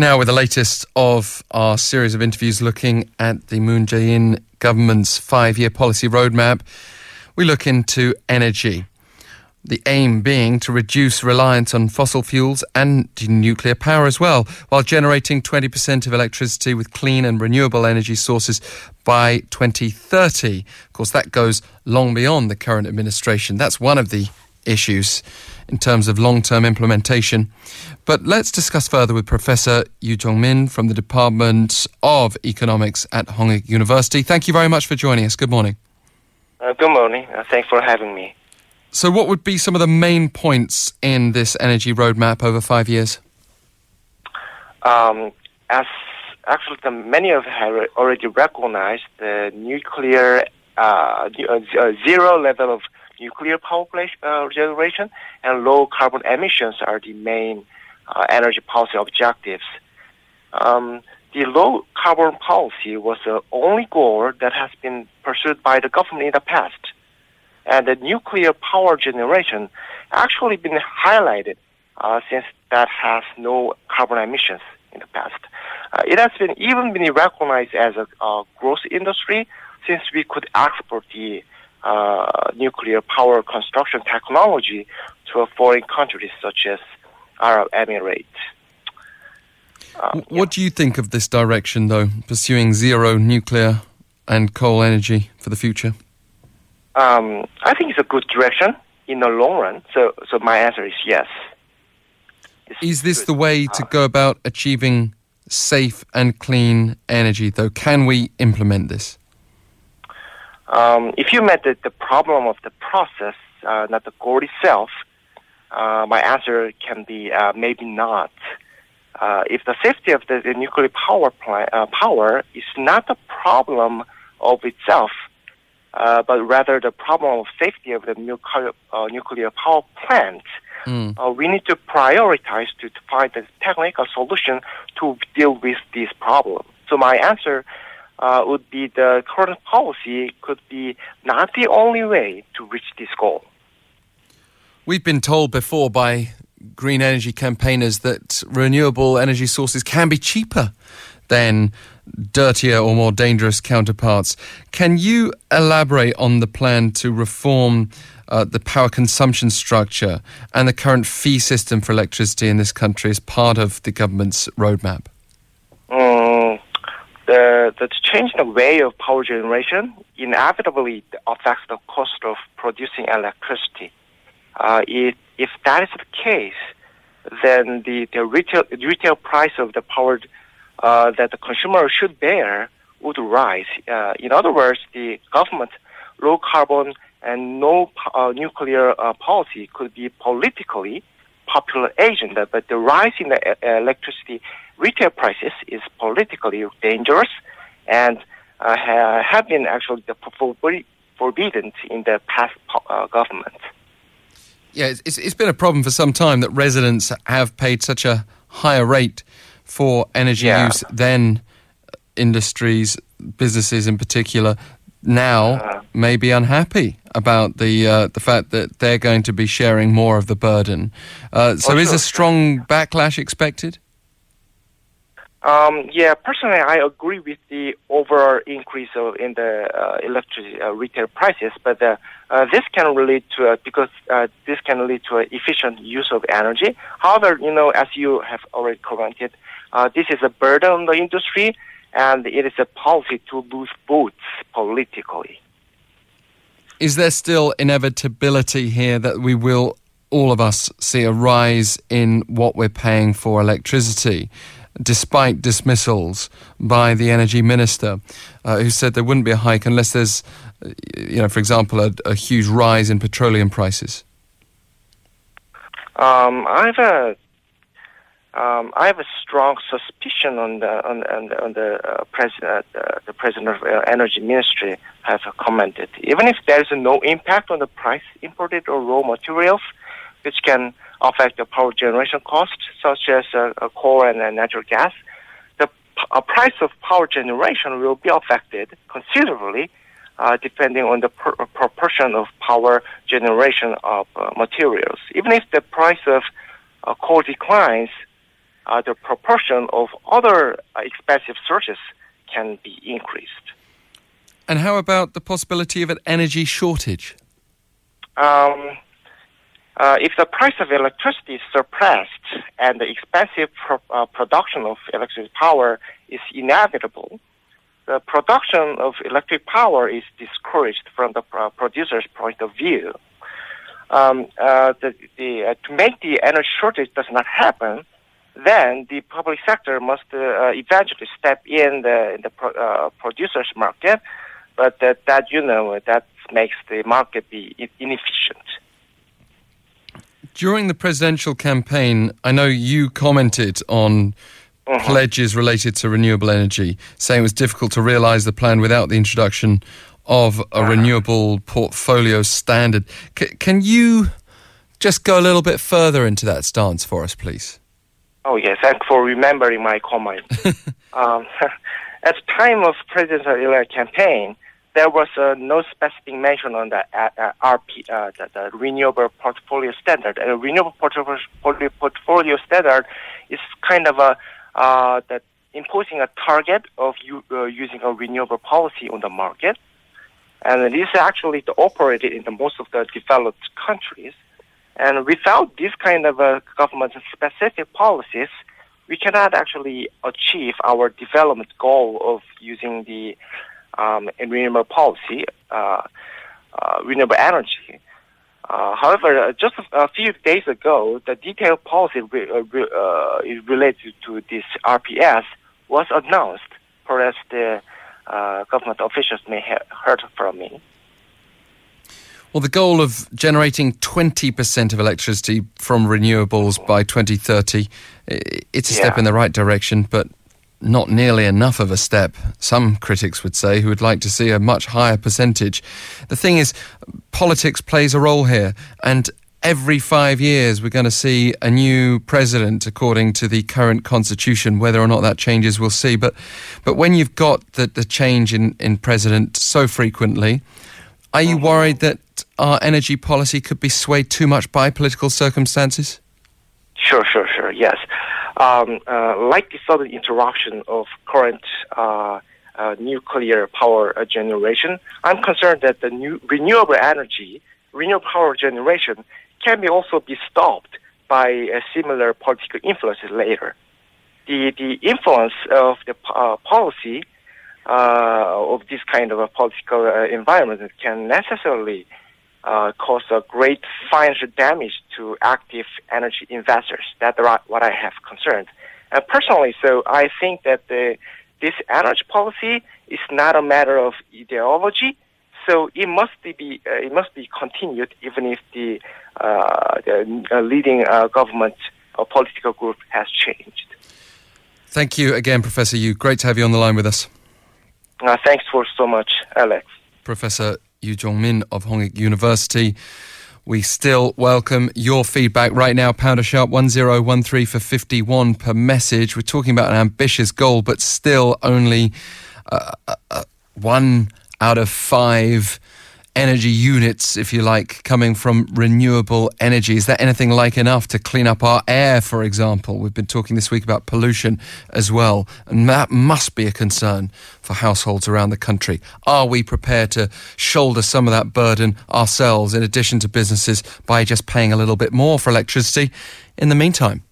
Now, with the latest of our series of interviews looking at the Moon Jae-in government's five-year policy roadmap, we look into energy. The aim being to reduce reliance on fossil fuels and nuclear power as well, while generating 20% of electricity with clean and renewable energy sources by 2030. Of course, that goes long beyond the current administration. That's one of the issues in terms of long term implementation. But let's discuss further with Professor Yoo Jong Min from the Department of Economics at Hongik University. Thank you very much for joining us. Good morning. Uh, good morning. Uh, thanks for having me. So, what would be some of the main points in this energy roadmap over five years? Um, as actually, the, many of have already recognized the nuclear uh, uh zero level of nuclear power uh, generation and low carbon emissions are the main uh, energy policy objectives. Um, the low carbon policy was the only goal that has been pursued by the government in the past. And the nuclear power generation actually been highlighted uh, since that has no carbon emissions in the past. Uh, it has been even been recognized as a, a growth industry since we could export the uh, nuclear power construction technology to foreign countries such as Arab Emirates. Um, what yeah. do you think of this direction, though, pursuing zero nuclear and coal energy for the future? Um, I think it's a good direction in the long run. So, so my answer is yes. It's is this good. the way to uh, go about achieving safe and clean energy, though? Can we implement this? Um, if you met the, the problem of the process, uh, not the goal itself, uh, my answer can be uh, maybe not. Uh, if the safety of the, the nuclear power plant uh, power is not the problem of itself, uh, but rather the problem of safety of the nuclear nuclear power plant, mm. we need to prioritize to, to find a technical solution to deal with this problem. So my answer uh, would be the current policy could be not the only way to reach this goal. We've been told before by green energy campaigners that renewable energy sources can be cheaper than dirtier or more dangerous counterparts. Can you elaborate on the plan to reform uh, the power consumption structure and the current fee system for electricity in this country as part of the government's roadmap? The, the change in the way of power generation inevitably affects the cost of producing electricity. Uh, it, if that is the case, then the, the retail, retail price of the power uh, that the consumer should bear would rise. Uh, in other words, the government low carbon and no uh, nuclear uh, policy could be politically popular agenda, but the rise in the uh, electricity retail prices is politically dangerous and uh, have been actually forbidden in the past uh, government. Yeah, it's, it's been a problem for some time that residents have paid such a higher rate for energy yeah. use than industries, businesses in particular, now uh, may be unhappy about the uh, the fact that they're going to be sharing more of the burden. Uh, so, is a strong backlash expected? Um, yeah, personally, I agree with the overall increase of, in the uh, electricity uh, retail prices, but uh, uh this can lead to because uh, this can lead to efficient use of energy. However, you know, as you have already commented, uh, this is a burden on the industry, and it is a policy to lose votes politically. Is there still inevitability here that we will all of us see a rise in what we're paying for electricity? despite dismissals by the energy minister, uh, who said there wouldn't be a hike unless there's, uh, you know, for example, a, a huge rise in petroleum prices? Um, I have a um, I have a strong suspicion on the on, on on the uh, president uh, the president of uh, energy ministry have commented. Even if there is no impact on the price imported or raw materials, which can affect the power generation costs, such as uh, uh, coal and uh, natural gas, the p- price of power generation will be affected considerably, depending on the per- proportion of power generation of materials. Even if the price of coal declines, uh, the proportion of other uh, expensive sources can be increased. And how about the possibility of an energy shortage? Um, uh, if the price of electricity is suppressed and the expensive pro- uh, production of electric power is inevitable, the production of electric power is discouraged from the pro- producer's point of view. Um, uh, the, the, uh, to make the energy shortage does not happen, then the public sector must uh, eventually step in the, in the pro- uh, producer's market, but that, that you know that makes the market be inefficient. During the presidential campaign, I know you commented on mm-hmm. pledges related to renewable energy, saying it was difficult to realize the plan without the introduction of a uh-huh. renewable portfolio standard. C- can you just go a little bit further into that stance for us, please? Oh, yes. Thanks for remembering my comment. um, at the time of presidential campaign, there was uh, no specific mention on the uh, uh RP, uh, the, the, renewable portfolio standard. And a renewable portfolio, portfolio standard is kind of a uh, that imposing a target of u- uh, using a renewable policy on the market. And this is actually operated in the most of the developed countries. And without this kind of uh, government-specific policies, we cannot actually achieve our development goal of using the um, renewable policy, uh, uh, renewable energy. Uh, however, uh, just a, a, few days ago, the detailed policy re- uh, re- uh, related to this RPS was announced, perhaps the government officials may have heard from me. Well, the goal of generating 20% of electricity from renewables by 2030, it's a yeah. step in the right direction, but not nearly enough of a step, some critics would say, who would like to see a much higher percentage. The thing is, politics plays a role here, and every five years we're going to see a new president according to the current constitution. Whether or not that changes, we'll see. But, but when you've got the, the change in, in president so frequently, are you worried that our energy policy could be swayed too much by political circumstances? Sure, sure, sure, yes um, uh, like the sudden interruption of current uh, uh, nuclear power uh, generation, I'm concerned that the new renewable energy, renewable power generation, can be also be stopped by a similar political influences later. The the influence of the uh, policy of this kind of a political environment can necessarily uh, cause a great financial damage to active energy investors. That's what I have concerned. And personally, so I think that the, this energy policy is not a matter of ideology. So it must be uh, it must be continued even if the, uh, the uh, leading uh, government or political group has changed. Thank you again, Professor Yoo. Great to have you on the line with us. Uh, thanks for so much, Alex. Professor Yoo Jong-min of Hongik University. We still welcome your feedback right now. Pounder sharp 1013 for 51 per message. We're talking about an ambitious goal, but still only uh, uh, uh one out of five energy units, if you like, coming from renewable energy. Is that anything like enough to clean up our air, for example? We've been talking this week about pollution as well, and that must be a concern for households around the country. Are we prepared to shoulder some of that burden ourselves, in addition to businesses, by just paying a little bit more for electricity? In the meantime,